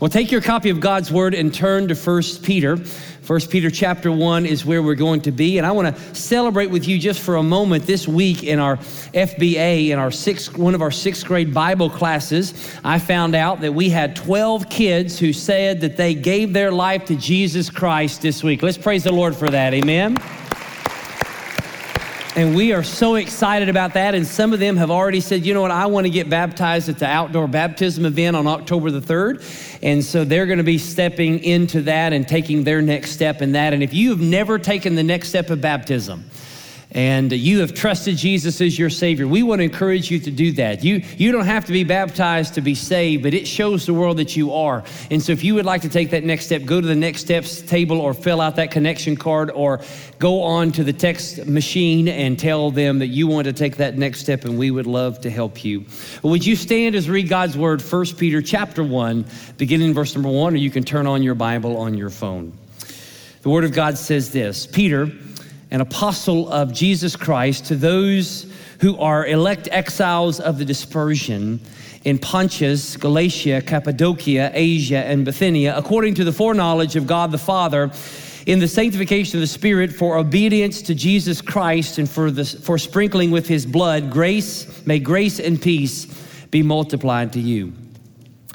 Well, take your copy of God's Word and turn to 1 Peter. 1 Peter chapter 1 is where we're going to be. And I want to celebrate with you just for a moment this week in our FBA, in our sixth, one of our sixth grade Bible classes. I found out that we had 12 kids who said that they gave their life to Jesus Christ this week. Let's praise the Lord for that. Amen. And we are so excited about that. And some of them have already said, you know what, I want to get baptized at the outdoor baptism event on October the 3rd. And so they're going to be stepping into that and taking their next step in that. And if you have never taken the next step of baptism, and you have trusted Jesus as your Savior, we want to encourage you to do that. You, you don't have to be baptized to be saved, but it shows the world that you are. And so if you would like to take that next step, go to the next steps table or fill out that connection card or go on to the text machine and tell them that you want to take that next step and we would love to help you. would you stand as read God's word, 1 Peter chapter 1, beginning verse number 1, or you can turn on your Bible on your phone. The word of God says this Peter, an apostle of Jesus Christ, to those who are elect exiles of the dispersion in Pontus, Galatia, Cappadocia, Asia, and Bithynia, according to the foreknowledge of God the Father, in the sanctification of the Spirit, for obedience to Jesus Christ and for, the, for sprinkling with his blood, grace, may grace and peace be multiplied to you.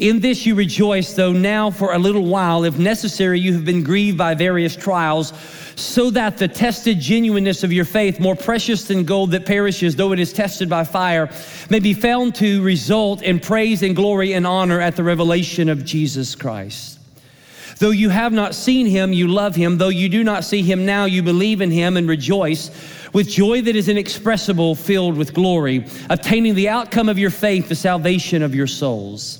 In this you rejoice, though now for a little while, if necessary, you have been grieved by various trials so that the tested genuineness of your faith, more precious than gold that perishes, though it is tested by fire, may be found to result in praise and glory and honor at the revelation of Jesus Christ. Though you have not seen him, you love him. Though you do not see him now, you believe in him and rejoice with joy that is inexpressible, filled with glory, obtaining the outcome of your faith, the salvation of your souls.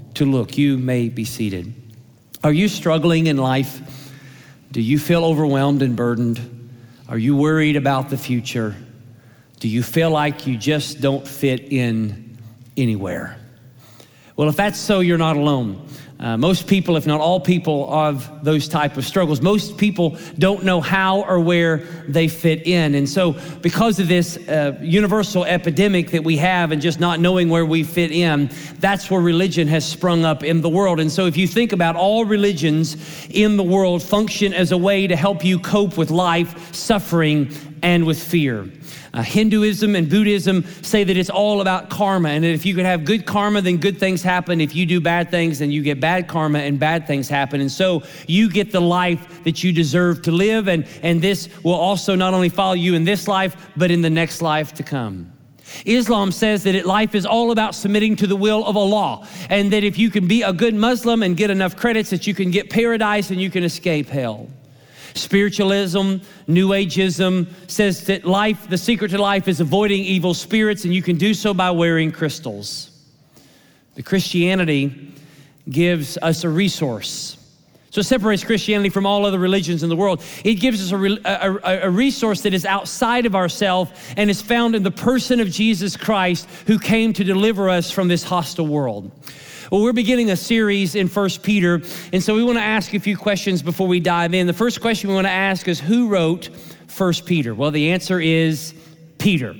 to look. You may be seated. Are you struggling in life? Do you feel overwhelmed and burdened? Are you worried about the future? Do you feel like you just don't fit in anywhere? Well, if that's so, you're not alone. Uh, most people, if not all people, have those type of struggles. Most people don't know how or where they fit in, and so because of this uh, universal epidemic that we have, and just not knowing where we fit in, that's where religion has sprung up in the world. And so, if you think about all religions in the world, function as a way to help you cope with life, suffering, and with fear. Uh, Hinduism and Buddhism say that it's all about karma, and that if you can have good karma, then good things happen. If you do bad things, then you get bad karma, and bad things happen. And so you get the life that you deserve to live, and, and this will also not only follow you in this life, but in the next life to come. Islam says that life is all about submitting to the will of Allah, and that if you can be a good Muslim and get enough credits, that you can get paradise and you can escape hell. Spiritualism, New Ageism says that life, the secret to life is avoiding evil spirits, and you can do so by wearing crystals. The Christianity gives us a resource. So it separates Christianity from all other religions in the world. It gives us a, a, a resource that is outside of ourselves and is found in the person of Jesus Christ who came to deliver us from this hostile world. Well, we're beginning a series in First Peter, and so we want to ask a few questions before we dive in. The first question we want to ask is who wrote First Peter? Well, the answer is Peter.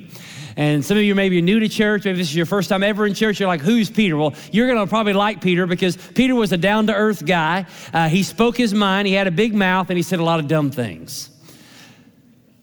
And some of you may be new to church. Maybe this is your first time ever in church. You're like, who's Peter? Well, you're going to probably like Peter because Peter was a down to earth guy. Uh, he spoke his mind, he had a big mouth, and he said a lot of dumb things.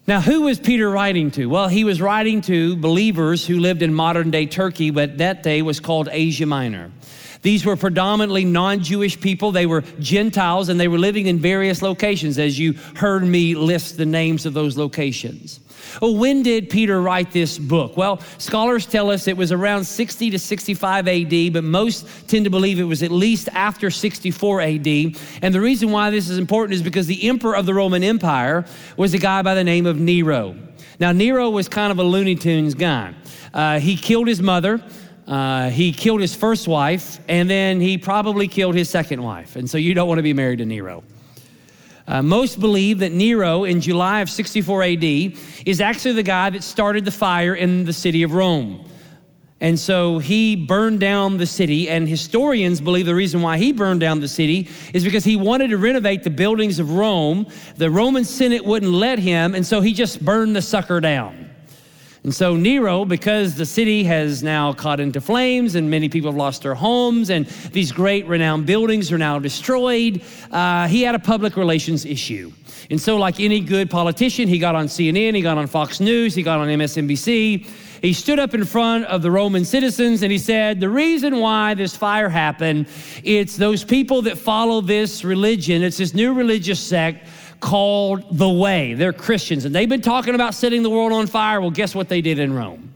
Now, who was Peter writing to? Well, he was writing to believers who lived in modern day Turkey, but that day was called Asia Minor. These were predominantly non Jewish people. They were Gentiles and they were living in various locations, as you heard me list the names of those locations. Well, when did Peter write this book? Well, scholars tell us it was around 60 to 65 AD, but most tend to believe it was at least after 64 AD. And the reason why this is important is because the emperor of the Roman Empire was a guy by the name of Nero. Now, Nero was kind of a Looney Tunes guy. Uh, he killed his mother. Uh, he killed his first wife, and then he probably killed his second wife. And so you don't want to be married to Nero. Uh, most believe that Nero in July of 64 AD is actually the guy that started the fire in the city of Rome. And so he burned down the city, and historians believe the reason why he burned down the city is because he wanted to renovate the buildings of Rome. The Roman Senate wouldn't let him, and so he just burned the sucker down. And so Nero, because the city has now caught into flames and many people have lost their homes and these great renowned buildings are now destroyed, uh, he had a public relations issue. And so, like any good politician, he got on CNN, he got on Fox News, he got on MSNBC. He stood up in front of the Roman citizens and he said, The reason why this fire happened, it's those people that follow this religion, it's this new religious sect called the Way. They're Christians, and they've been talking about setting the world on fire. Well, guess what they did in Rome?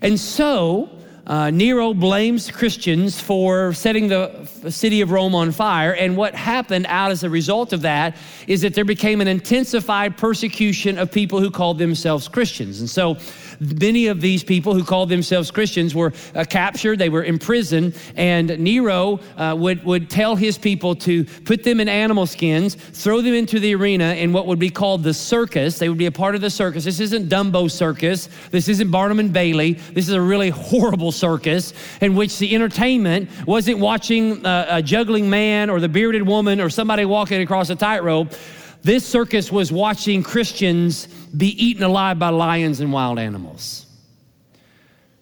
And so, uh, Nero blames Christians for setting the city of Rome on fire. And what happened out as a result of that is that there became an intensified persecution of people who called themselves Christians. And so Many of these people who called themselves Christians were uh, captured, they were imprisoned, and Nero uh, would, would tell his people to put them in animal skins, throw them into the arena in what would be called the circus. They would be a part of the circus. This isn't Dumbo Circus, this isn't Barnum and Bailey. This is a really horrible circus in which the entertainment wasn't watching uh, a juggling man or the bearded woman or somebody walking across a tightrope. This circus was watching Christians be eaten alive by lions and wild animals.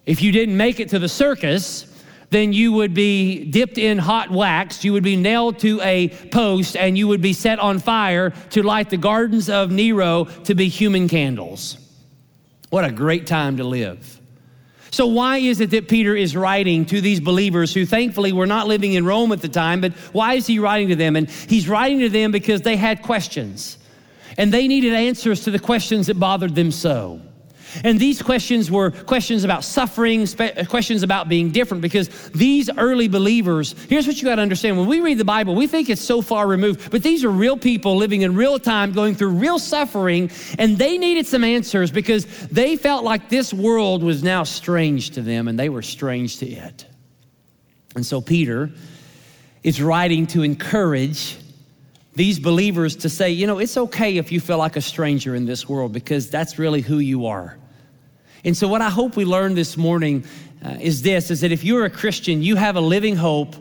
If you didn't make it to the circus, then you would be dipped in hot wax, you would be nailed to a post, and you would be set on fire to light the gardens of Nero to be human candles. What a great time to live. So, why is it that Peter is writing to these believers who thankfully were not living in Rome at the time, but why is he writing to them? And he's writing to them because they had questions and they needed answers to the questions that bothered them so. And these questions were questions about suffering, uh, questions about being different, because these early believers, here's what you got to understand. When we read the Bible, we think it's so far removed, but these are real people living in real time, going through real suffering, and they needed some answers because they felt like this world was now strange to them, and they were strange to it. And so Peter is writing to encourage these believers to say, you know, it's okay if you feel like a stranger in this world because that's really who you are. And so what I hope we learn this morning uh, is this is that if you're a Christian, you have a living hope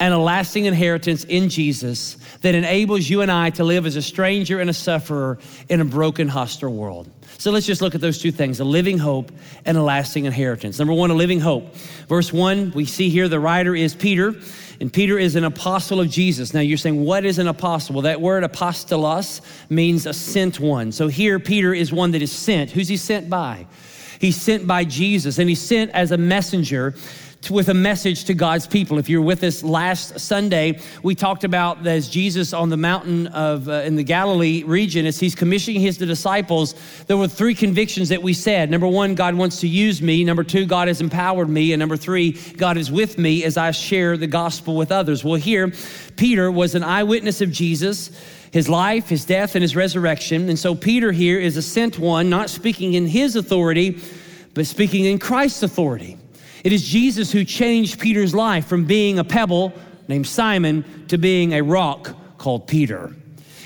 and a lasting inheritance in Jesus that enables you and I to live as a stranger and a sufferer in a broken, hostile world. So let's just look at those two things a living hope and a lasting inheritance. Number one, a living hope. Verse one, we see here the writer is Peter. And Peter is an apostle of Jesus. Now you're saying, what is an apostle? Well, that word apostolos means a sent one. So here, Peter is one that is sent. Who's he sent by? He's sent by Jesus, and he's sent as a messenger with a message to God's people. If you're with us last Sunday, we talked about as Jesus on the mountain of uh, in the Galilee region, as he's commissioning his disciples, there were three convictions that we said. Number one, God wants to use me. Number two, God has empowered me. And number three, God is with me as I share the gospel with others. Well, here, Peter was an eyewitness of Jesus his life, his death, and his resurrection. And so Peter here is a sent one, not speaking in his authority, but speaking in Christ's authority. It is Jesus who changed Peter's life from being a pebble named Simon to being a rock called Peter.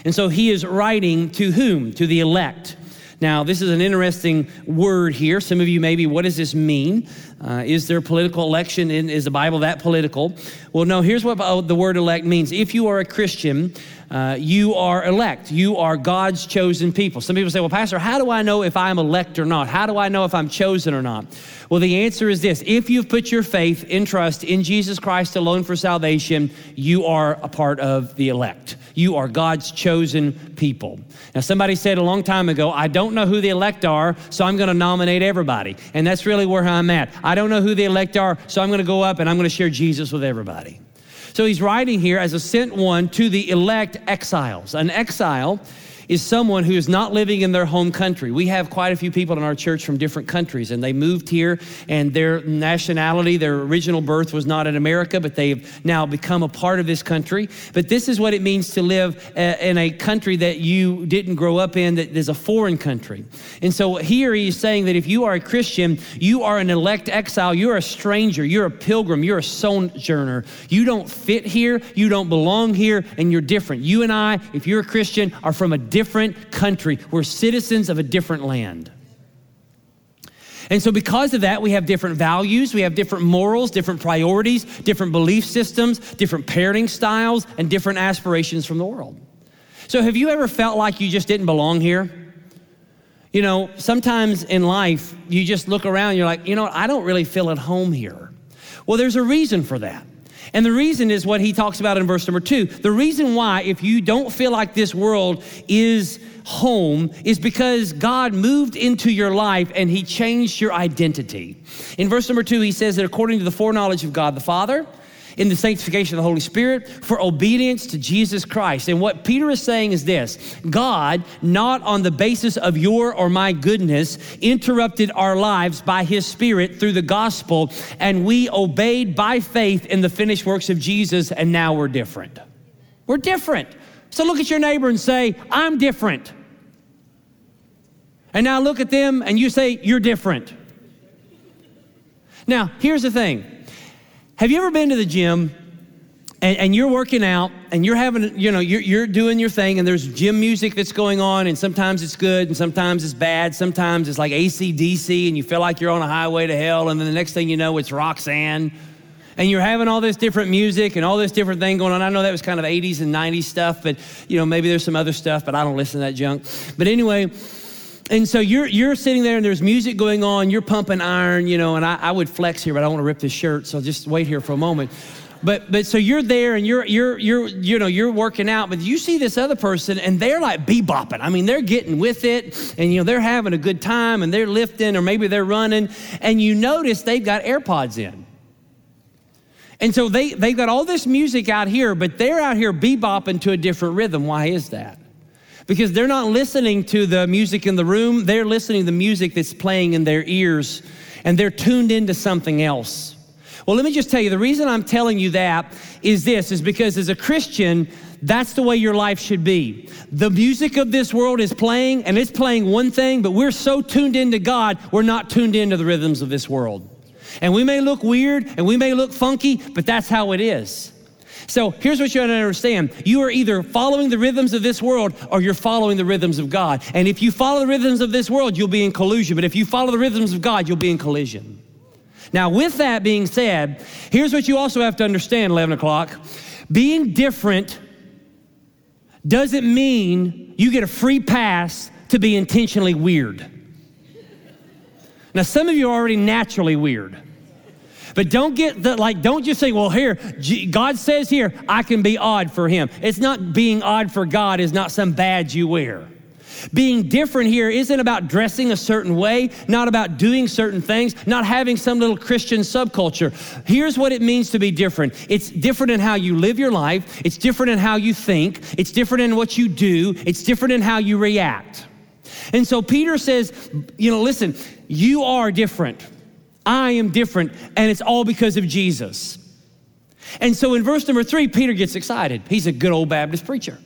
And so he is writing to whom? To the elect. Now, this is an interesting word here. Some of you maybe, what does this mean? Uh, is there political election? In, is the Bible that political? Well, no, here's what the word elect means. If you are a Christian, Uh, you are elect. You are God's chosen people. Some people say, Well, Pastor, how do I know if I'm elect or not? How do I know if I'm chosen or not? Well, the answer is this if you've put your faith and trust in Jesus Christ alone for salvation, you are a part of the elect. You are God's chosen people. Now, somebody said a long time ago, I don't know who the elect are, so I'm going to nominate everybody. And that's really where I'm at. I don't know who the elect are, so I'm going to go up and I'm going to share Jesus with everybody. So he's writing here as a sent one to the elect exiles. An exile is someone who is not living in their home country. We have quite a few people in our church from different countries, and they moved here, and their nationality, their original birth was not in America, but they've now become a part of this country. But this is what it means to live uh, in a country that you didn't grow up in, that is a foreign country. And so here he's saying that if you are a Christian, you are an elect exile, you're a stranger, you're a pilgrim, you're a sojourner. You don't fit here, you don't belong here, and you're different. You and I, if you're a Christian, are from a different country. We're citizens of a different land. And so, because of that, we have different values, we have different morals, different priorities, different belief systems, different parenting styles, and different aspirations from the world. So, have you ever felt like you just didn't belong here? You know, sometimes in life, you just look around, you're like, you know, I don't really feel at home here. Well, there's a reason for that. And the reason is what he talks about in verse number two. The reason why, if you don't feel like this world is home, is because God moved into your life and he changed your identity. In verse number two, he says that according to the foreknowledge of God the Father, in the sanctification of the Holy Spirit for obedience to Jesus Christ. And what Peter is saying is this God, not on the basis of your or my goodness, interrupted our lives by his Spirit through the gospel, and we obeyed by faith in the finished works of Jesus, and now we're different. We're different. So look at your neighbor and say, I'm different. And now look at them and you say, You're different. Now, here's the thing have you ever been to the gym and, and, you're working out and you're having, you know, you're, you're doing your thing and there's gym music that's going on and sometimes it's good and sometimes it's bad. Sometimes it's like ACDC and you feel like you're on a highway to hell and then the next thing you know it's Roxanne and you're having all this different music and all this different thing going on. I know that was kind of 80s and 90s stuff, but you know, maybe there's some other stuff, but I don't listen to that junk. But anyway, and so you're you're sitting there and there's music going on, you're pumping iron, you know, and I, I would flex here, but I don't want to rip this shirt, so just wait here for a moment. But but so you're there and you're you're you're you know you're working out, but you see this other person and they're like bebopping. I mean, they're getting with it and you know they're having a good time and they're lifting or maybe they're running, and you notice they've got AirPods in. And so they, they've got all this music out here, but they're out here bebopping to a different rhythm. Why is that? Because they're not listening to the music in the room, they're listening to the music that's playing in their ears, and they're tuned into something else. Well, let me just tell you the reason I'm telling you that is this is because as a Christian, that's the way your life should be. The music of this world is playing, and it's playing one thing, but we're so tuned into God, we're not tuned into the rhythms of this world. And we may look weird and we may look funky, but that's how it is. So here's what you have to understand you are either following the rhythms of this world or you're following the rhythms of God. And if you follow the rhythms of this world, you'll be in collusion. But if you follow the rhythms of God, you'll be in collision. Now, with that being said, here's what you also have to understand 11 o'clock being different doesn't mean you get a free pass to be intentionally weird. Now, some of you are already naturally weird. But don't get the, like, don't just say, well, here, God says here, I can be odd for him. It's not being odd for God is not some badge you wear. Being different here isn't about dressing a certain way, not about doing certain things, not having some little Christian subculture. Here's what it means to be different it's different in how you live your life, it's different in how you think, it's different in what you do, it's different in how you react. And so Peter says, you know, listen, you are different. I am different, and it's all because of Jesus. And so in verse number three, Peter gets excited. He's a good old Baptist preacher.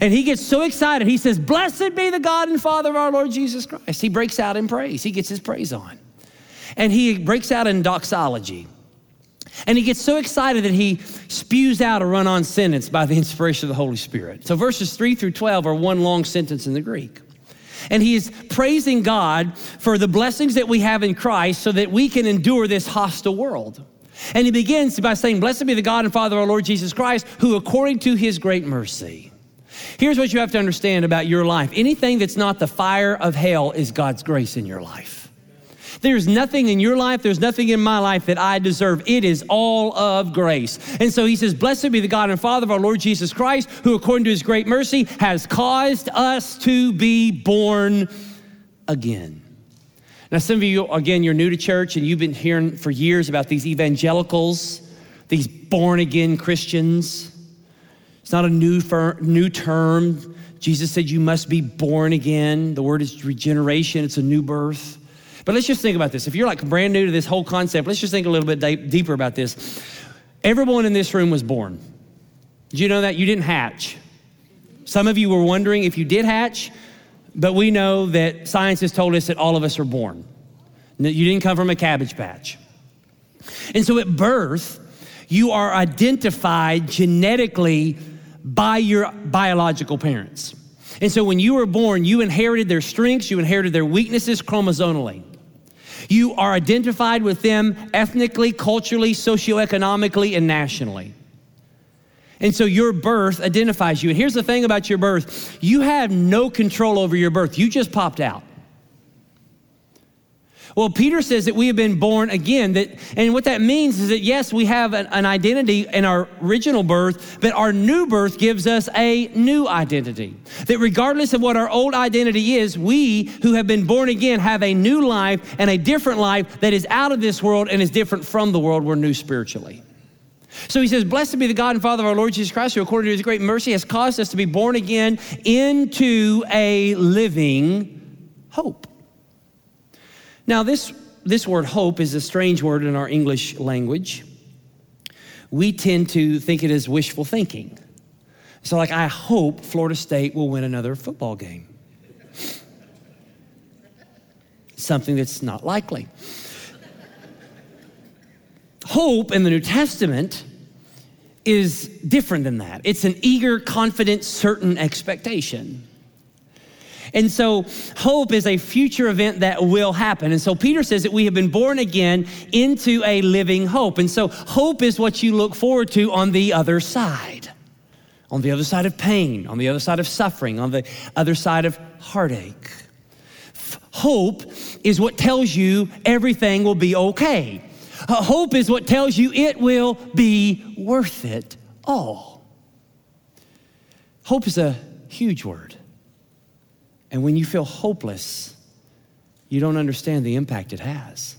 And he gets so excited, he says, Blessed be the God and Father of our Lord Jesus Christ. He breaks out in praise, he gets his praise on. And he breaks out in doxology. And he gets so excited that he spews out a run on sentence by the inspiration of the Holy Spirit. So verses 3 through 12 are one long sentence in the Greek. And he is praising God for the blessings that we have in Christ so that we can endure this hostile world. And he begins by saying, Blessed be the God and Father of our Lord Jesus Christ, who according to his great mercy. Here's what you have to understand about your life anything that's not the fire of hell is God's grace in your life. There's nothing in your life, there's nothing in my life that I deserve. It is all of grace. And so he says, Blessed be the God and Father of our Lord Jesus Christ, who according to his great mercy has caused us to be born again. Now, some of you, again, you're new to church and you've been hearing for years about these evangelicals, these born again Christians. It's not a new, fir- new term. Jesus said you must be born again. The word is regeneration, it's a new birth. But let's just think about this. If you're like brand new to this whole concept, let's just think a little bit de- deeper about this. Everyone in this room was born. Did you know that? You didn't hatch. Some of you were wondering if you did hatch, but we know that science has told us that all of us are born. You didn't come from a cabbage patch. And so at birth, you are identified genetically by your biological parents. And so when you were born, you inherited their strengths, you inherited their weaknesses chromosomally. You are identified with them ethnically, culturally, socioeconomically, and nationally. And so your birth identifies you. And here's the thing about your birth you have no control over your birth, you just popped out. Well, Peter says that we have been born again. That, and what that means is that, yes, we have an, an, identity in our original birth, but our new birth gives us a new identity. That regardless of what our old identity is, we who have been born again have a new life and a different life that is out of this world and is different from the world. We're new spiritually. So he says, Blessed be the God and Father of our Lord Jesus Christ, who according to his great mercy has caused us to be born again into a living hope. Now, this, this word hope is a strange word in our English language. We tend to think it as wishful thinking. So, like, I hope Florida State will win another football game. Something that's not likely. Hope in the New Testament is different than that. It's an eager, confident, certain expectation. And so hope is a future event that will happen. And so Peter says that we have been born again into a living hope. And so hope is what you look forward to on the other side. On the other side of pain, on the other side of suffering, on the other side of heartache. Hope is what tells you everything will be okay. Uh, hope is what tells you it will be worth it all. Hope is a huge word. And when you feel hopeless, you don't understand the impact it has.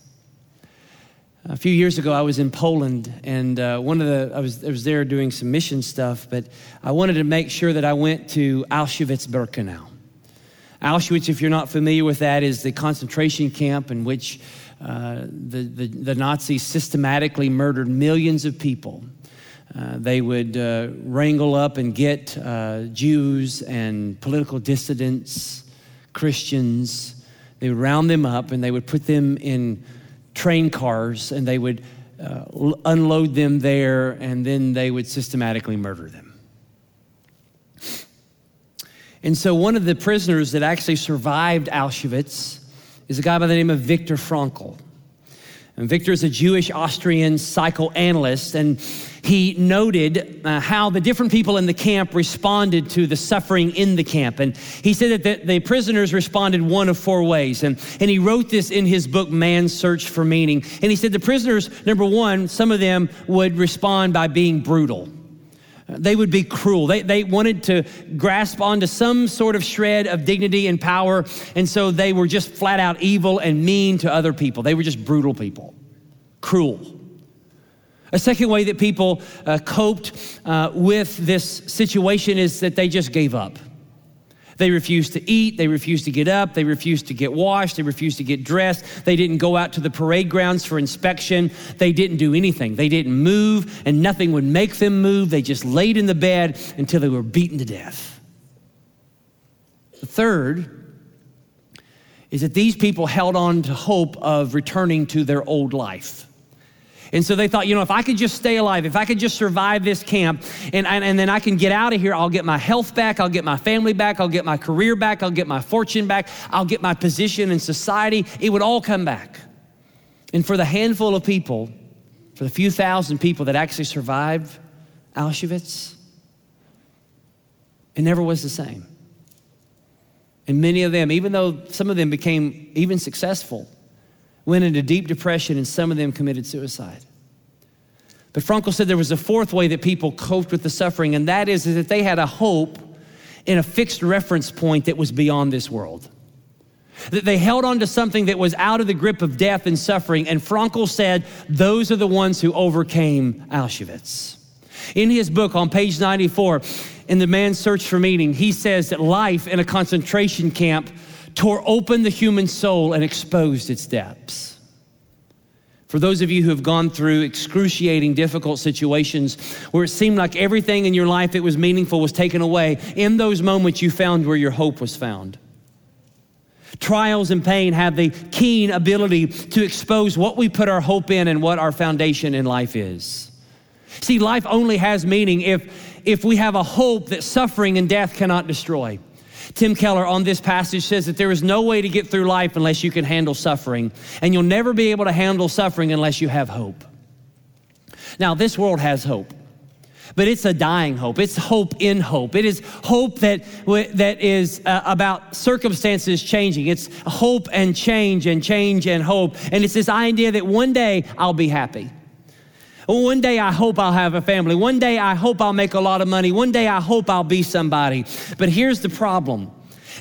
A few years ago, I was in Poland, and uh, one of the I was, I was there doing some mission stuff, but I wanted to make sure that I went to Auschwitz-Birkenau. Auschwitz, if you're not familiar with that, is the concentration camp in which uh, the, the, the Nazis systematically murdered millions of people. Uh, they would uh, wrangle up and get uh, Jews and political dissidents Christians. They would round them up and they would put them in train cars and they would uh, unload them there and then they would systematically murder them. And so, one of the prisoners that actually survived Auschwitz is a guy by the name of Viktor Frankl. And Viktor is a Jewish Austrian psychoanalyst, and he noted uh, how the different people in the camp responded to the suffering in the camp. And he said that the, the, prisoners responded one of four ways. And, and he wrote this in his book, Man's Search for Meaning. And he said the prisoners, number one, some of them would respond by being brutal. They would be cruel. They, they wanted to grasp onto some sort of shred of dignity and power, and so they were just flat out evil and mean to other people. They were just brutal people, cruel. A second way that people uh, coped uh, with this situation is that they just gave up. They refused to eat. They refused to get up. They refused to get washed. They refused to get dressed. They didn't go out to the parade grounds for inspection. They didn't do anything. They didn't move, and nothing would make them move. They just laid in the bed until they were beaten to death. The third is that these people held on to hope of returning to their old life. And so they thought, you know, if I could just stay alive, if I could just survive this camp, and, and, and then I can get out of here, I'll get my health back, I'll get my family back, I'll get my career back, I'll get my fortune back, I'll get my position in society. It would all come back. And for the handful of people, for the few thousand people that actually survived Auschwitz, It never was the same. And many of them, even though some of them became even successful, went into deep depression and some of them committed suicide. But Frankl said there was a fourth way that people coped with the suffering, and that is, is that they had a hope in a fixed reference point that was beyond this world. That they held on to something that was out of the grip of death and suffering. And Frankl said, those are the ones who overcame Auschwitz. In his book on page 94, in The Man's Search for Meaning, he says that life in a concentration camp tore open the human soul and exposed its depths. For those of you who have gone through excruciating, difficult situations where it seemed like everything in your life that was meaningful was taken away, in those moments you found where your hope was found. Trials and pain have the keen ability to expose what we put our hope in and what our foundation in life is. See, life only has meaning if, if we have a hope that suffering and death cannot destroy. Tim Keller on this passage says that there is no way to get through life unless you can handle suffering, and you'll never be able to handle suffering unless you have hope. Now, this world has hope but it's a dying hope. It's hope in hope. It is hope that, that is uh, about circumstances changing. It's hope and change and change and hope. And it's this idea that one day I'll be happy. Oh, one day I hope I'll have a family. One day I hope I'll make a lot of money. One day I hope I'll be somebody. But here's the problem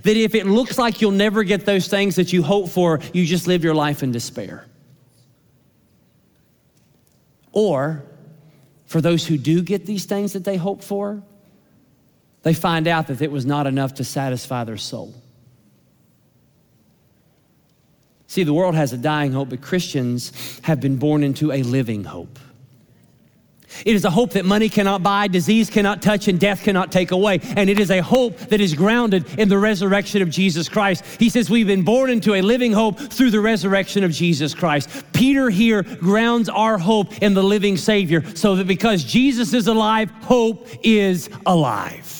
that if it looks like you'll never get those things that you hope for, you just live your life in despair. Or for those who do get these things that they hope for, they find out that it was not enough to satisfy their soul. See, the world has a dying hope, but Christians have been born into a living hope. It is a hope that money cannot buy, disease cannot touch, and death cannot take away. And it is a hope that is grounded in the resurrection of Jesus Christ. He says we've been born into a living hope through the resurrection of Jesus Christ. Peter here grounds our hope in the living Savior so that because Jesus is alive, hope is alive.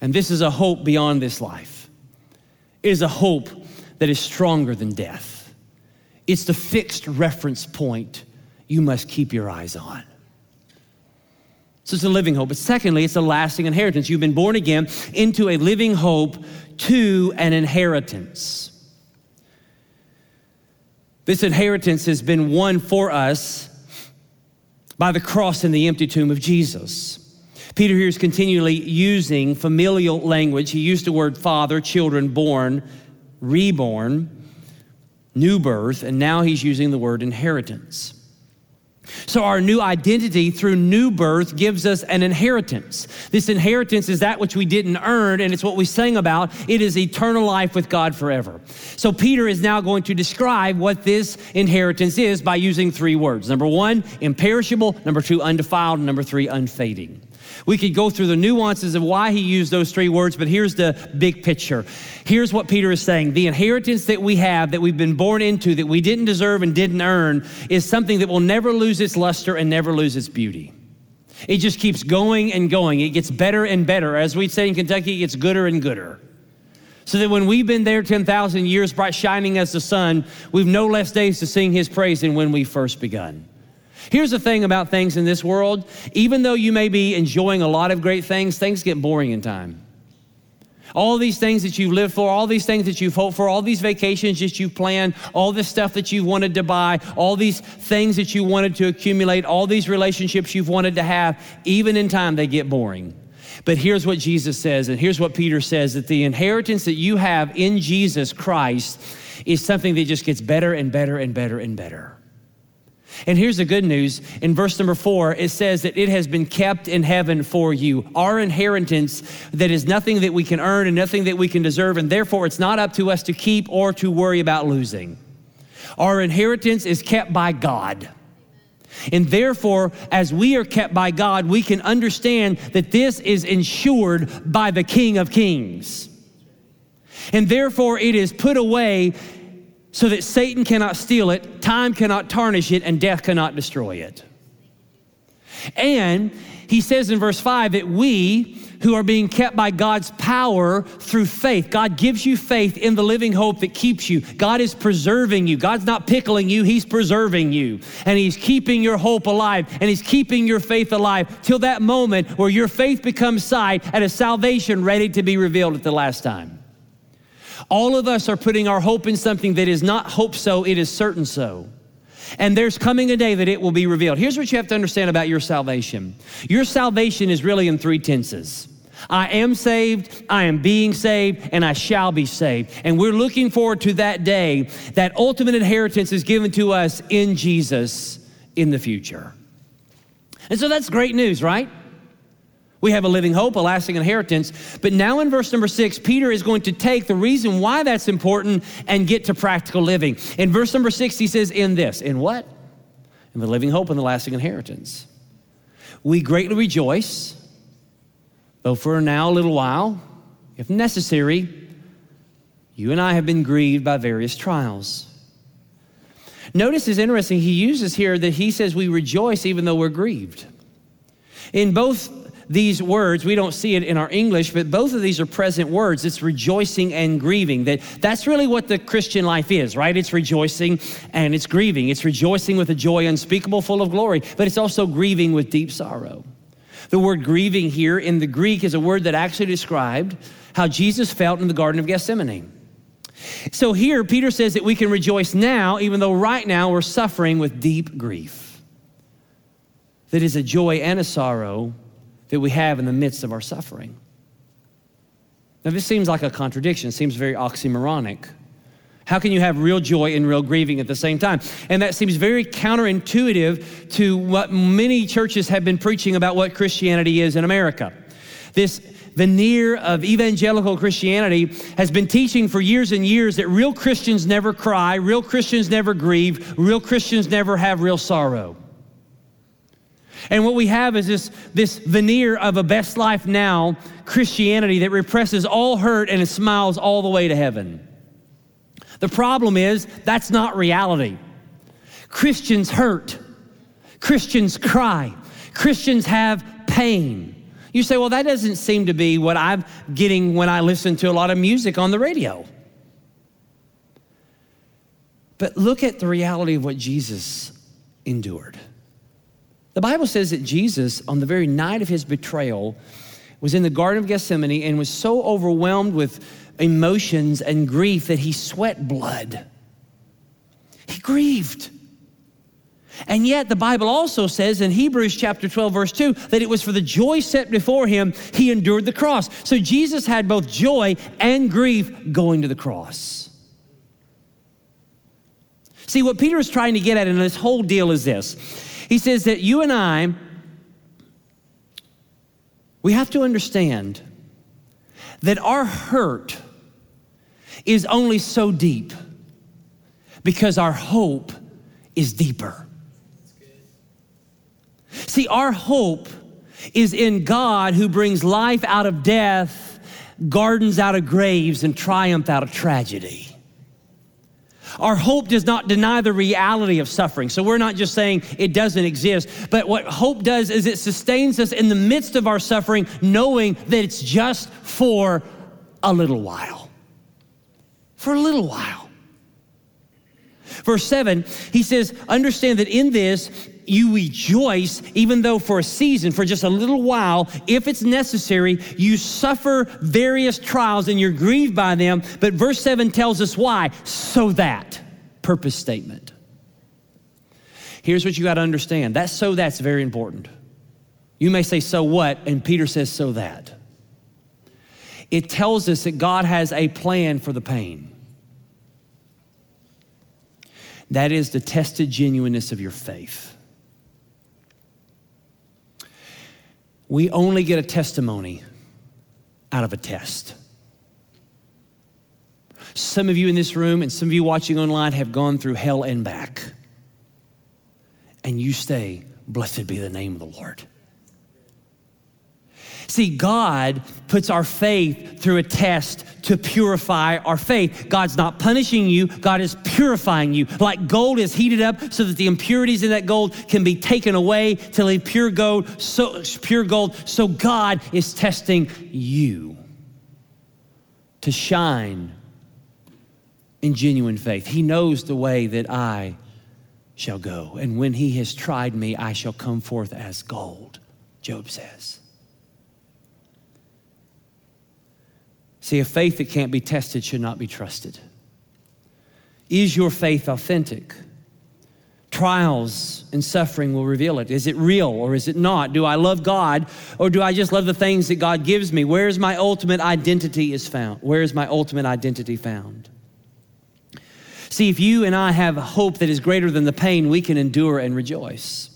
And this is a hope beyond this life. It is a hope that is stronger than death. It's the fixed reference point you must keep your eyes on. So it's a living hope. But secondly, it's a lasting inheritance. You've been born again into a living hope to an inheritance. This inheritance has been won for us by the cross and the empty tomb of Jesus. Peter here is continually using familial language. He used the word father, children, born, reborn, new birth, and now he's using the word inheritance. So, our new identity through new birth gives us an inheritance. This inheritance is that which we didn't earn, and it's what we sang about. It is eternal life with God forever. So, Peter is now going to describe what this inheritance is by using three words number one, imperishable, number two, undefiled, number three, unfading. We could go through the nuances of why he used those three words, but here's the big picture. Here's what Peter is saying The inheritance that we have, that we've been born into, that we didn't deserve and didn't earn, is something that will never lose its luster and never lose its beauty. It just keeps going and going. It gets better and better. As we say in Kentucky, it gets gooder and gooder. So that when we've been there 10,000 years, bright shining as the sun, we've no less days to sing his praise than when we first begun. Here's the thing about things in this world even though you may be enjoying a lot of great things, things get boring in time. All these things that you've lived for, all these things that you've hoped for, all these vacations that you've planned, all this stuff that you've wanted to buy, all these things that you wanted to accumulate, all these relationships you've wanted to have, even in time, they get boring. But here's what Jesus says, and here's what Peter says that the inheritance that you have in Jesus Christ is something that just gets better and better and better and better. And here's the good news. In verse number four, it says that it has been kept in heaven for you. Our inheritance that is nothing that we can earn and nothing that we can deserve, and therefore it's not up to us to keep or to worry about losing. Our inheritance is kept by God. And therefore, as we are kept by God, we can understand that this is insured by the King of Kings. And therefore, it is put away so that Satan cannot steal it, time cannot tarnish it, and death cannot destroy it. And he says in verse 5 that we who are being kept by God's power through faith. God gives you faith in the living hope that keeps you. God is preserving you. God's not pickling you, He's preserving you. And He's keeping your hope alive and He's keeping your faith alive till that moment where your faith becomes sight and a salvation ready to be revealed at the last time. All of us are putting our hope in something that is not hope so, it is certain so. And there's coming a day that it will be revealed. Here's what you have to understand about your salvation your salvation is really in three tenses. I am saved, I am being saved, and I shall be saved. And we're looking forward to that day. That ultimate inheritance is given to us in Jesus in the future. And so that's great news, right? We have a living hope, a lasting inheritance. But now in verse number six, Peter is going to take the reason why that's important and get to practical living. In verse number six, he says, In this, in what? In the living hope and the lasting inheritance. We greatly rejoice, though for now a little while, if necessary, you and I have been grieved by various trials. Notice is interesting, he uses here that he says we rejoice even though we're grieved. In both these words, we don't see it in our English, but both of these are present words. It's rejoicing and grieving. That, that's really what the Christian life is, right? It's rejoicing and it's grieving. It's rejoicing with a joy unspeakable, full of glory, but it's also grieving with deep sorrow. The word grieving here in the Greek is a word that actually described how Jesus felt in the Garden of Gethsemane. So here, Peter says that we can rejoice now, even though right now we're suffering with deep grief. That is a joy and a sorrow that we have in the midst of our suffering. Now, this seems like a contradiction, it seems very oxymoronic. How can you have real joy and real grieving at the same time? And that seems very counterintuitive to what many churches have been preaching about what Christianity is in America. This veneer of evangelical Christianity has been teaching for years and years that real Christians never cry, real Christians never grieve, real Christians never have real sorrow. And what we have is this, this veneer of a best life now Christianity that represses all hurt and smiles all the way to heaven. The problem is that's not reality. Christians hurt, Christians cry, Christians have pain. You say, well, that doesn't seem to be what I'm getting when I listen to a lot of music on the radio. But look at the reality of what Jesus endured. The Bible says that Jesus, on the very night of his betrayal, was in the Garden of Gethsemane and was so overwhelmed with emotions and grief that he sweat blood. He grieved. And yet, the Bible also says in Hebrews chapter 12, verse 2, that it was for the joy set before him, he endured the cross. So Jesus had both joy and grief going to the cross. See, what Peter is trying to get at in this whole deal is this he says that you and I, we have to understand that our hurt is only so deep because our hope is deeper. See, our hope is in God who brings life out of death, gardens out of graves, and triumph out of tragedy. Our hope does not deny the reality of suffering. So we're not just saying it doesn't exist, but what hope does is it sustains us in the midst of our suffering, knowing that it's just for a little while. For a little while. Verse 7, he says, Understand that in this you rejoice, even though for a season, for just a little while, if it's necessary, you suffer various trials and you're grieved by them. But verse 7 tells us why. So that, purpose statement. Here's what you got to understand that so that's very important. You may say, so what? And Peter says, so that. It tells us that God has a plan for the pain. That is the tested genuineness of your faith. We only get a testimony out of a test. Some of you in this room and some of you watching online have gone through hell and back. And you stay, blessed be the name of the Lord. See, God puts our faith through a test to purify our faith. God's not punishing you, God is purifying you. Like gold is heated up so that the impurities in that gold can be taken away to leave pure gold, so pure gold. So God is testing you to shine in genuine faith. He knows the way that I shall go. And when he has tried me, I shall come forth as gold, Job says. See, a faith that can't be tested should not be trusted. Is your faith authentic? Trials and suffering will reveal it. Is it real or is it not? Do I love God or do I just love the things that God gives me? Where is my ultimate identity is found? Where is my ultimate identity found? See, if you and I have hope that is greater than the pain, we can endure and rejoice.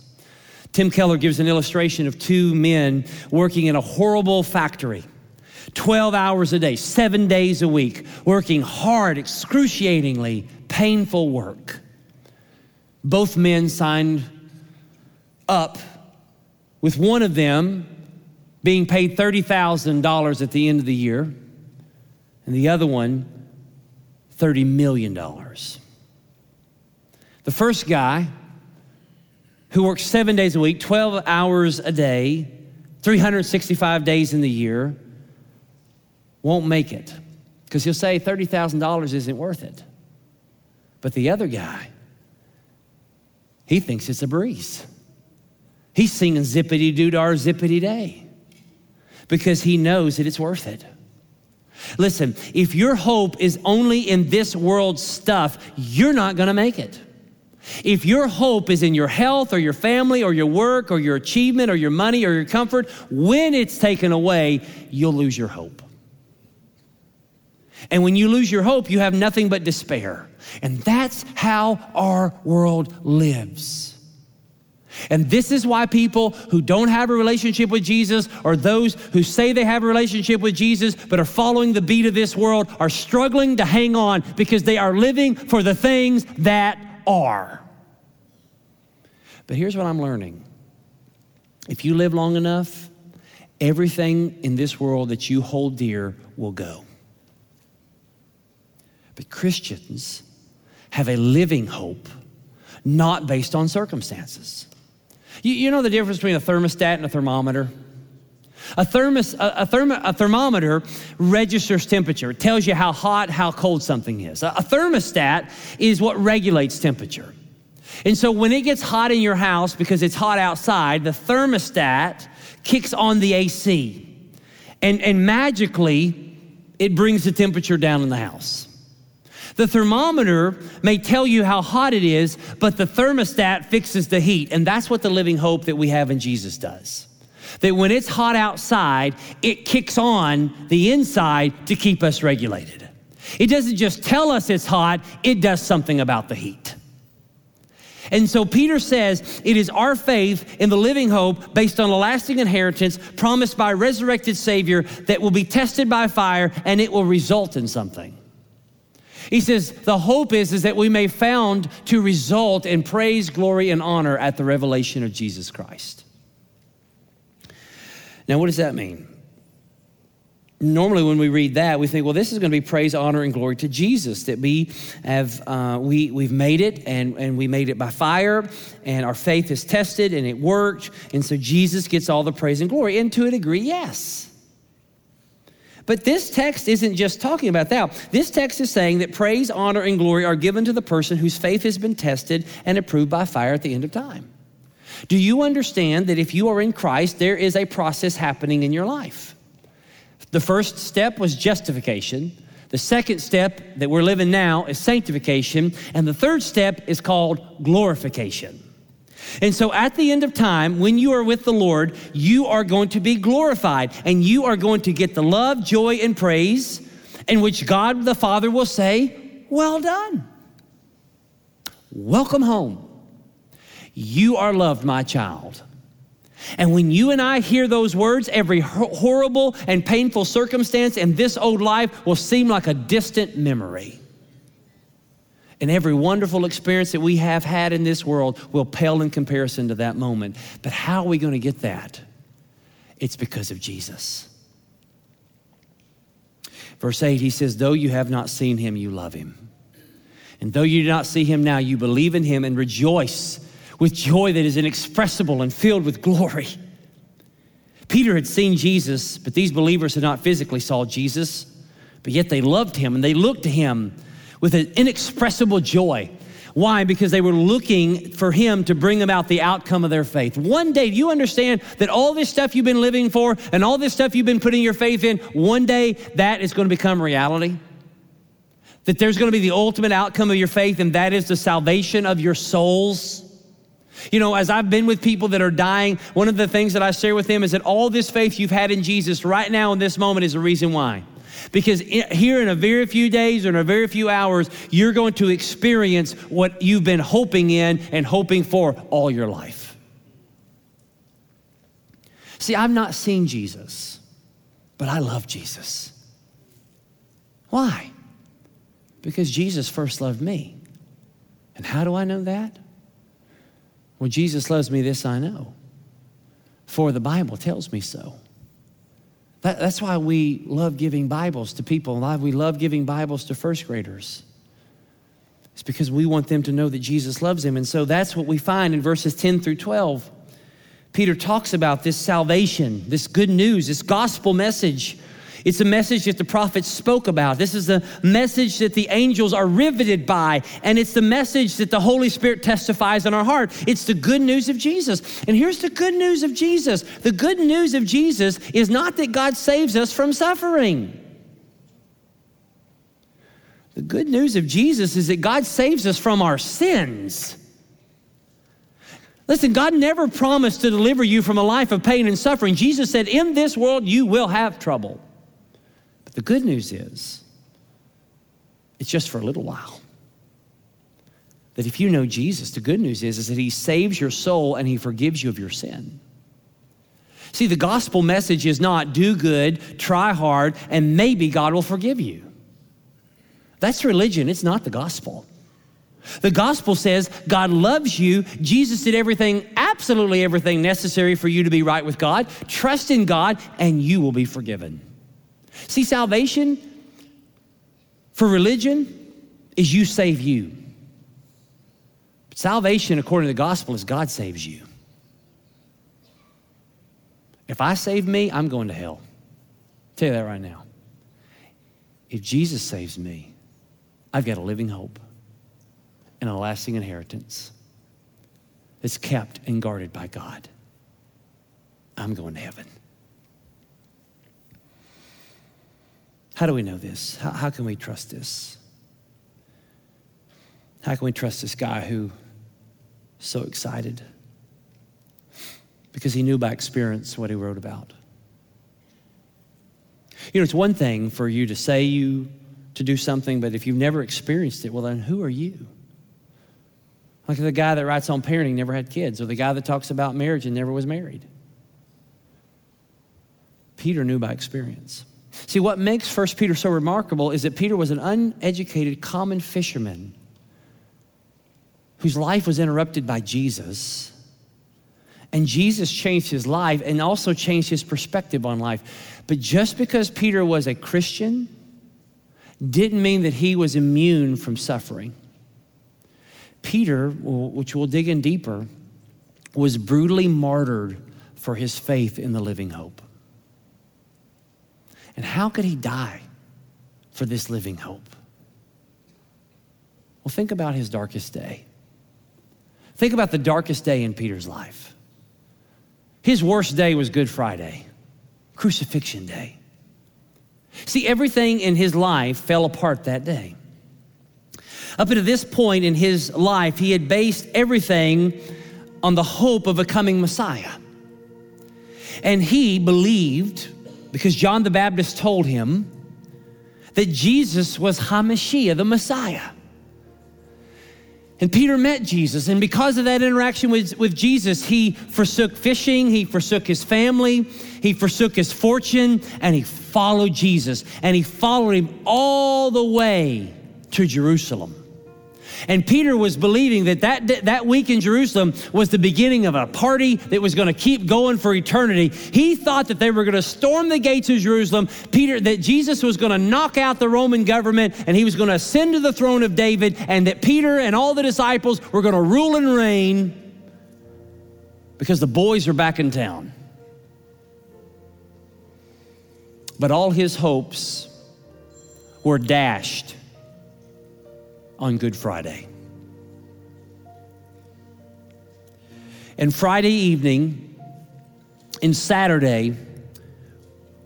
Tim Keller gives an illustration of two men working in a horrible factory. 12 hours a day, seven days a week, working hard, excruciatingly painful work. Both men signed up with one of them being paid $30,000 at the end of the year, and the other one, $30 million. The first guy, who works seven days a week, 12 hours a day, 365 days in the year, won't make it because he'll say $30,000 isn't worth it. But the other guy, he thinks it's a breeze. He's singing zippity doo dar zippity day because he knows that it's worth it. Listen, if your hope is only in this world's stuff, you're not gonna make it. If your hope is in your health or your family or your work or your achievement or your money or your comfort, when it's taken away, you'll lose your hope. And when you lose your hope, you have nothing but despair. And that's how our world lives. And this is why people who don't have a relationship with Jesus, or those who say they have a relationship with Jesus but are following the beat of this world, are struggling to hang on because they are living for the things that are. But here's what I'm learning if you live long enough, everything in this world that you hold dear will go. But Christians have a living hope, not based on circumstances. You, you know the difference between a thermostat and a thermometer? A, thermos, a, a, therm, a, thermometer registers temperature. It tells you how hot, how cold something is. A, a thermostat is what regulates temperature. And so when it gets hot in your house because it's hot outside, the thermostat kicks on the AC. And, and magically, it brings the temperature down in the house. The thermometer may tell you how hot it is, but the thermostat fixes the heat. And that's what the living hope that we have in Jesus does. That when it's hot outside, it kicks on the inside to keep us regulated. It doesn't just tell us it's hot, it does something about the heat. And so Peter says it is our faith in the living hope based on a lasting inheritance promised by a resurrected Savior that will be tested by fire and it will result in something. He says, the hope is, is that we may found to result in praise, glory, and honor at the revelation of Jesus Christ. Now, what does that mean? Normally, when we read that, we think, well, this is going to be praise, honor, and glory to Jesus. That we have, uh, we, we've made it, and, and we made it by fire, and our faith is tested, and it worked. And so Jesus gets all the praise and glory. And to a degree, yes. But this text isn't just talking about that. This text is saying that praise, honor, and glory are given to the person whose faith has been tested and approved by fire at the end of time. Do you understand that if you are in Christ, there is a process happening in your life? The first step was justification. The second step that we're living now is sanctification. And the third step is called glorification. And so at the end of time, when you are with the Lord, you are going to be glorified and you are going to get the love, joy, and praise in which God the Father will say, Well done. Welcome home. You are loved, my child. And when you and I hear those words, every horrible and painful circumstance in this old life will seem like a distant memory and every wonderful experience that we have had in this world will pale in comparison to that moment. But how are we going to get that? It's because of Jesus. Verse 8, he says, Though you have not seen him, you love him. And though you do not see him now, you believe in him and rejoice with joy that is inexpressible and filled with glory. Peter had seen Jesus, but these believers had not physically saw Jesus, but yet they loved him and they looked to him with an inexpressible joy. Why? Because they were looking for him to bring about the outcome of their faith. One day, you understand that all this stuff you've been living for and all this stuff you've been putting your faith in, one day that is going to become reality? That there's going to be the ultimate outcome of your faith, and that is the salvation of your souls. You know, as I've been with people that are dying, one of the things that I share with them is that all this faith you've had in Jesus right now in this moment is the reason why. Because here in a very few days or in a very few hours, you're going to experience what you've been hoping in and hoping for all your life. See, I've not seen Jesus, but I love Jesus. Why? Because Jesus first loved me. And how do I know that? Well, Jesus loves me, this I know, for the Bible tells me so. That, that's why we love giving Bibles to people. Why we love giving Bibles to first graders. It's because we want them to know that Jesus loves them. And so that's what we find in verses 10 through 12. Peter talks about this salvation, this good news, this gospel message it's a message that the prophets spoke about. This is the message that the angels are riveted by, and it's the message that the Holy Spirit testifies in our heart. It's the good news of Jesus. And here's the good news of Jesus the good news of Jesus is not that God saves us from suffering. The good news of Jesus is that God saves us from our sins. Listen, God never promised to deliver you from a life of pain and suffering. Jesus said, In this world, you will have trouble. The good news is, it's just for a little while. That if you know Jesus, the good news is, is that he saves your soul and he forgives you of your sin. See, the gospel message is not do good, try hard, and maybe God will forgive you. That's religion, it's not the gospel. The gospel says God loves you. Jesus did everything, absolutely everything necessary for you to be right with God. Trust in God, and you will be forgiven. See, salvation for religion is you save you. Salvation, according to the gospel, is God saves you. If I save me, I'm going to hell. I'll tell you that right now. If Jesus saves me, I've got a living hope and a lasting inheritance that's kept and guarded by God. I'm going to heaven. How do we know this? How, how can we trust this? How can we trust this guy who so excited? Because he knew by experience what he wrote about. You know, it's one thing for you to say you to do something, but if you've never experienced it, well, then who are you? Like the guy that writes on parenting never had kids, or the guy that talks about marriage and never was married. Peter knew by experience. See, what makes 1 Peter so remarkable is that Peter was an uneducated, common fisherman whose life was interrupted by Jesus. And Jesus changed his life and also changed his perspective on life. But just because Peter was a Christian didn't mean that he was immune from suffering. Peter, which we'll dig in deeper, was brutally martyred for his faith in the living hope. And how could he die for this living hope? Well, think about his darkest day. Think about the darkest day in Peter's life. His worst day was Good Friday, crucifixion day. See, everything in his life fell apart that day. Up to this point in his life, he had based everything on the hope of a coming Messiah. And he believed because John the Baptist told him that Jesus was HaMashiach, the Messiah. And Peter met Jesus, and because of that interaction with, with Jesus, he forsook fishing, he forsook his family, he forsook his fortune, and he followed Jesus. And he followed him all the way to Jerusalem. And Peter was believing that, that that week in Jerusalem was the beginning of a party that was going to keep going for eternity. He thought that they were going to storm the gates of Jerusalem. Peter, that Jesus was going to knock out the Roman government and he was going to ascend to the throne of David, and that Peter and all the disciples were going to rule and reign because the boys are back in town. But all his hopes were dashed on Good Friday. And Friday evening and Saturday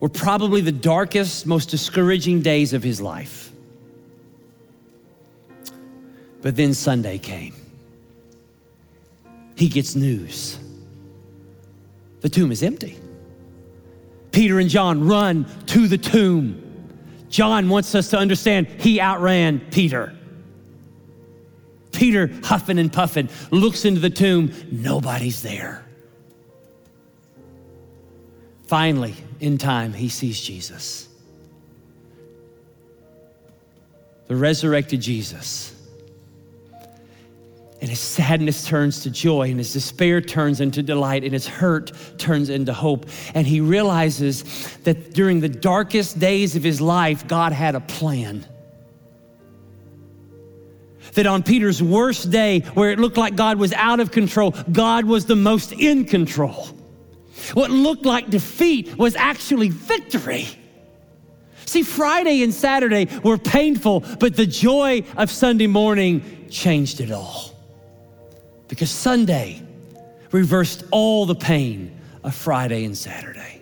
were probably the darkest, most discouraging days of his life. But then Sunday came. He gets news the tomb is empty. Peter and John run to the tomb. John wants us to understand he outran Peter. Peter, huffing and puffing, looks into the tomb. Nobody's there. Finally, in time, he sees Jesus. The resurrected Jesus and his sadness turns to joy, and his despair turns into delight, and his hurt turns into hope. And he realizes that during the darkest days of his life, God had a plan. That on Peter's worst day, where it looked like God was out of control, God was the most in control. What looked like defeat was actually victory. See, Friday and Saturday were painful, but the joy of Sunday morning changed it all because Sunday reversed all the pain of Friday and Saturday.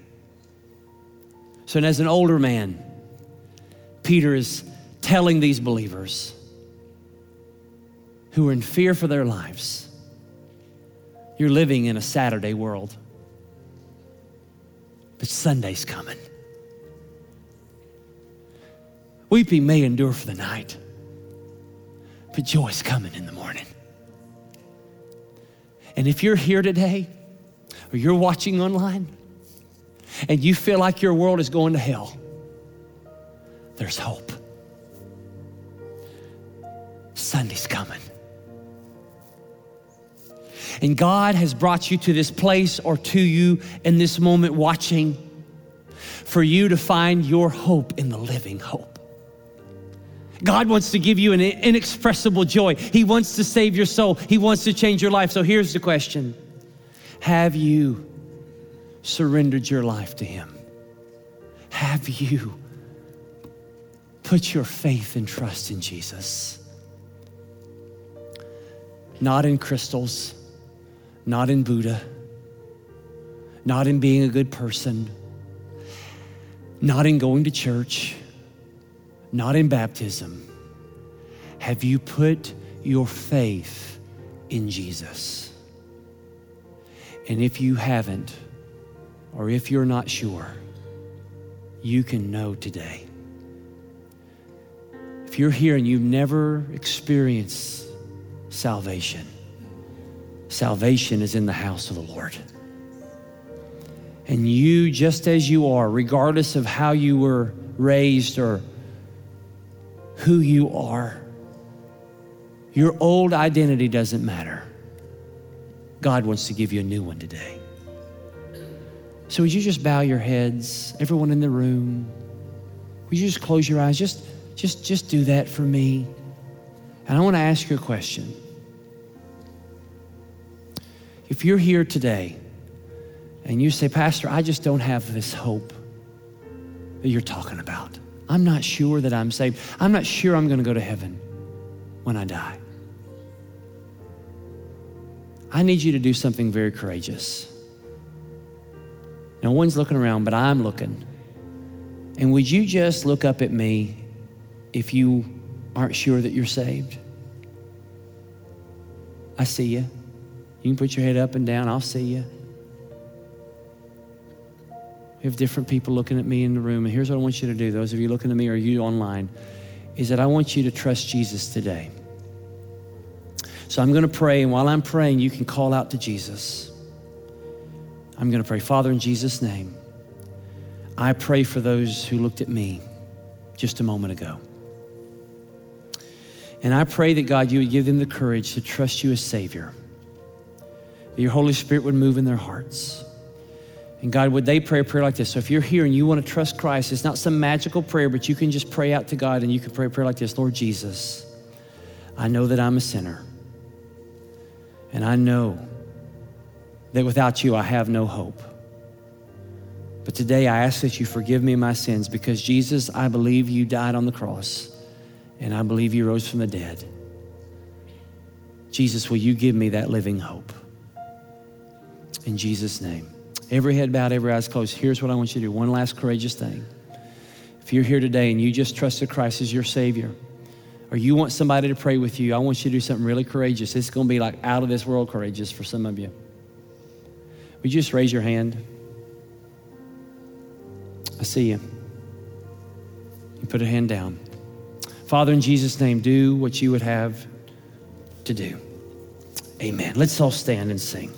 So, and as an older man, Peter is telling these believers who are in fear for their lives you're living in a Saturday world, but Sunday's coming. Weeping may endure for the night, but joy's coming in the morning. And if you're here today or you're watching online and you feel like your world is going to hell, there's hope. Sunday's coming. And God has brought you to this place or to you in this moment watching for you to find your hope in the living hope. God wants to give you an inexpressible joy. He wants to save your soul. He wants to change your life. So here's the question Have you surrendered your life to Him? Have you put your faith and trust in Jesus? Not in crystals, not in Buddha, not in being a good person, not in going to church not in baptism, have you put your faith in Jesus? And if you haven't, or if you're not sure, you can know today. If you're here and you've never experienced salvation, salvation is in the house of the Lord. And you, just as you are, regardless of how you were raised or who you are. Your old identity doesn't matter. God wants to give you a new one today. So, would you just bow your heads, everyone in the room? Would you just close your eyes? Just, just, just do that for me. And I want to ask you a question. If you're here today and you say, Pastor, I just don't have this hope that you're talking about. I'm not sure that I'm saved. I'm not sure I'm going to go to heaven when I die. I need you to do something very courageous. No one's looking around, but I'm looking. And would you just look up at me if you aren't sure that you're saved? I see you. You can put your head up and down, I'll see you. We have different people looking at me in the room. And here's what I want you to do, those of you looking at me or you online, is that I want you to trust Jesus today. So I'm going to pray, and while I'm praying, you can call out to Jesus. I'm going to pray, Father, in Jesus' name, I pray for those who looked at me just a moment ago. And I pray that God, you would give them the courage to trust you as Savior. That your Holy Spirit would move in their hearts. And God, would they pray a prayer like this? So if you're here and you want to trust Christ, it's not some magical prayer, but you can just pray out to God and you can pray a prayer like this Lord Jesus, I know that I'm a sinner. And I know that without you, I have no hope. But today, I ask that you forgive me my sins because Jesus, I believe you died on the cross and I believe you rose from the dead. Jesus, will you give me that living hope? In Jesus' name. Every head bowed, every eyes closed. Here's what I want you to do one last courageous thing. If you're here today and you just trusted Christ as your Savior, or you want somebody to pray with you, I want you to do something really courageous. It's going to be like out of this world courageous for some of you. Would you just raise your hand? I see you. You put a hand down. Father, in Jesus' name, do what you would have to do. Amen. Let's all stand and sing.